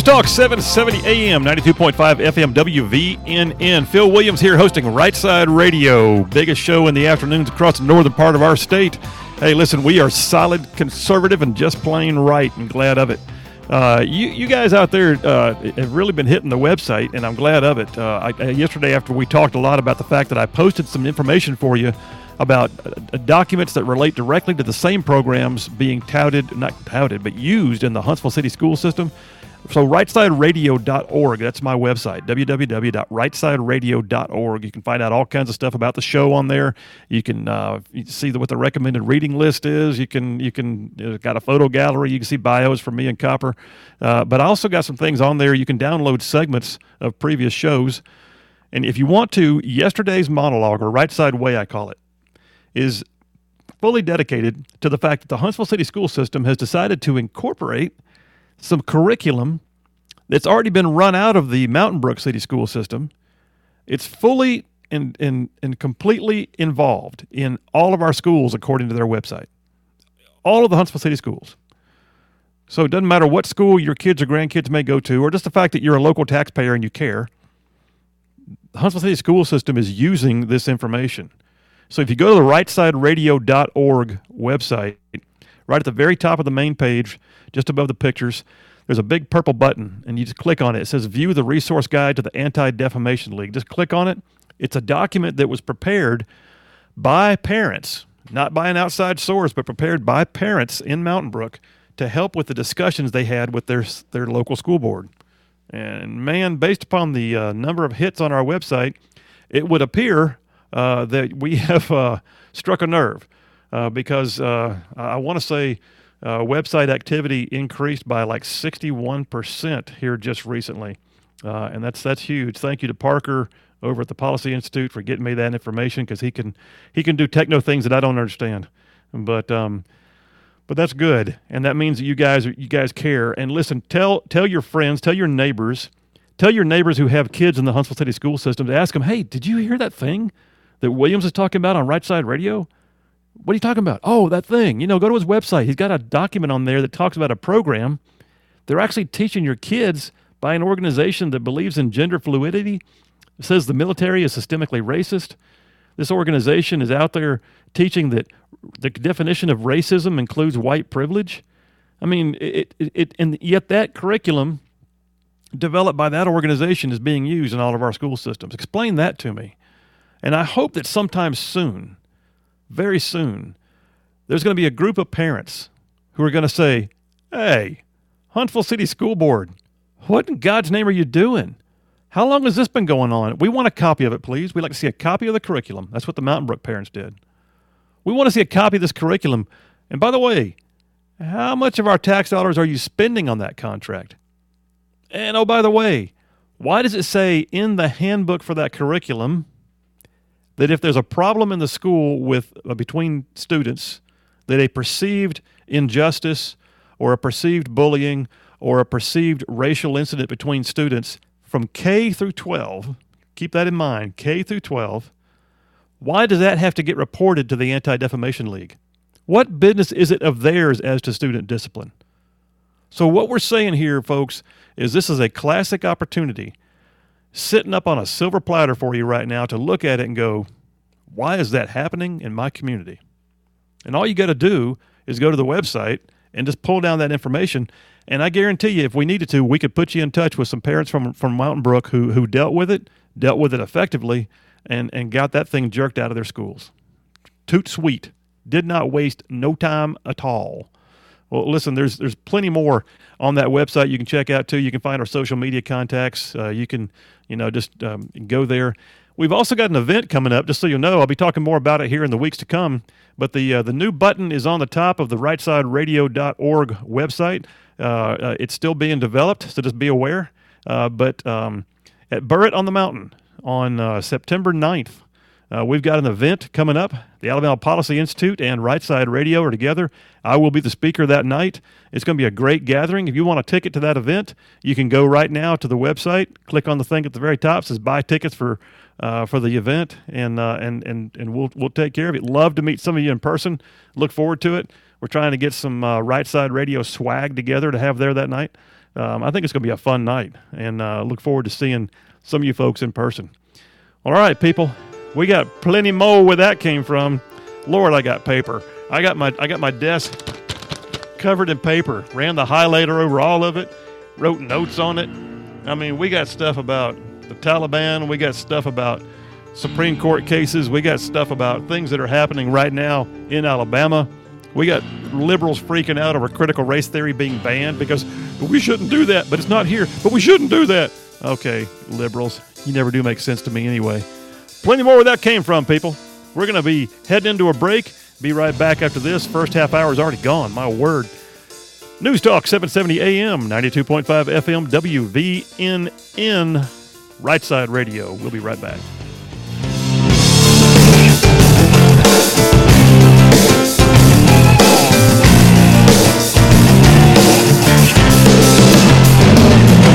News Talk 770 AM, 92.5 FM WVNN. Phil Williams here hosting Right Side Radio, biggest show in the afternoons across the northern part of our state. Hey, listen, we are solid conservative and just plain right and glad of it. Uh, you, you guys out there uh, have really been hitting the website, and I'm glad of it. Uh, I, yesterday, after we talked a lot about the fact that I posted some information for you about uh, documents that relate directly to the same programs being touted, not touted, but used in the Huntsville City school system. So, rightsideradio.org, that's my website, www.rightsideradio.org. You can find out all kinds of stuff about the show on there. You can uh, see what the recommended reading list is. You can, you can, got a photo gallery. You can see bios from me and Copper. Uh, but I also got some things on there. You can download segments of previous shows. And if you want to, yesterday's monologue, or Right Side Way, I call it, is fully dedicated to the fact that the Huntsville City School System has decided to incorporate some curriculum that's already been run out of the Mountain Brook City School System. It's fully and, and, and completely involved in all of our schools according to their website. All of the Huntsville City schools. So it doesn't matter what school your kids or grandkids may go to, or just the fact that you're a local taxpayer and you care. The Huntsville City school system is using this information. So if you go to the rightsideradio.org website, right at the very top of the main page, just above the pictures, there's a big purple button, and you just click on it. It says View the Resource Guide to the Anti Defamation League. Just click on it. It's a document that was prepared by parents, not by an outside source, but prepared by parents in Mountain Brook to help with the discussions they had with their, their local school board. And man, based upon the uh, number of hits on our website, it would appear uh, that we have uh, struck a nerve because uh, I want to say uh, website activity increased by like 61% here just recently. and that's that's huge. Thank you to Parker over at the Policy Institute for getting me that information because he can he can do techno things that I don't understand. But um, but that's good, and that means that you guys you guys care. And listen, tell tell your friends, tell your neighbors, tell your neighbors who have kids in the Huntsville City school system to ask them, hey, did you hear that thing that Williams is talking about on Right Side Radio? What are you talking about? Oh, that thing. You know, go to his website. He's got a document on there that talks about a program. They're actually teaching your kids by an organization that believes in gender fluidity. It says the military is systemically racist. This organization is out there teaching that the definition of racism includes white privilege. I mean, it, it, it and yet that curriculum developed by that organization is being used in all of our school systems. Explain that to me. And I hope that sometime soon, very soon, there's going to be a group of parents who are going to say, Hey, Huntsville City School Board, what in God's name are you doing? How long has this been going on? We want a copy of it, please. We'd like to see a copy of the curriculum. That's what the Mountain Brook parents did. We want to see a copy of this curriculum. And by the way, how much of our tax dollars are you spending on that contract? And oh, by the way, why does it say in the handbook for that curriculum that if there's a problem in the school with uh, between students, that a perceived injustice or a perceived bullying or a perceived racial incident between students from K through 12, keep that in mind, K through 12, why does that have to get reported to the Anti Defamation League? What business is it of theirs as to student discipline? So, what we're saying here, folks, is this is a classic opportunity sitting up on a silver platter for you right now to look at it and go, why is that happening in my community? And all you got to do is go to the website and just pull down that information. And I guarantee you, if we needed to, we could put you in touch with some parents from, from Mountain Brook who, who dealt with it, dealt with it effectively, and, and got that thing jerked out of their schools. Toot sweet. Did not waste no time at all. Well, listen, there's there's plenty more on that website you can check out too. You can find our social media contacts. Uh, you can you know just um, go there. We've also got an event coming up, just so you know. I'll be talking more about it here in the weeks to come. But the uh, the new button is on the top of the rightsideradio.org website. Uh, uh, it's still being developed, so just be aware. Uh, but um, at Burritt on the Mountain on uh, September 9th, uh, we've got an event coming up. The Alabama Policy Institute and Right Side Radio are together. I will be the speaker that night. It's going to be a great gathering. If you want a ticket to that event, you can go right now to the website, click on the thing at the very top, says buy tickets for uh, for the event, and uh, and and and we'll we'll take care of it. Love to meet some of you in person. Look forward to it. We're trying to get some uh, Right Side Radio swag together to have there that night. um, I think it's going to be a fun night, and uh, look forward to seeing some of you folks in person. All right, people, we got plenty more where that came from. Lord, I got paper. I got my I got my desk covered in paper. Ran the highlighter over all of it. Wrote notes on it. I mean, we got stuff about the Taliban. We got stuff about Supreme Court cases. We got stuff about things that are happening right now in Alabama. We got liberals freaking out over critical race theory being banned because we shouldn't do that, but it's not here. But we shouldn't do that. Okay, liberals, you never do make sense to me anyway. Plenty more where that came from, people. We're going to be heading into a break. Be right back after this. First half hour is already gone. My word. News Talk 770 AM, 92.5 FM, WVNN, Right Side Radio. We'll be right back.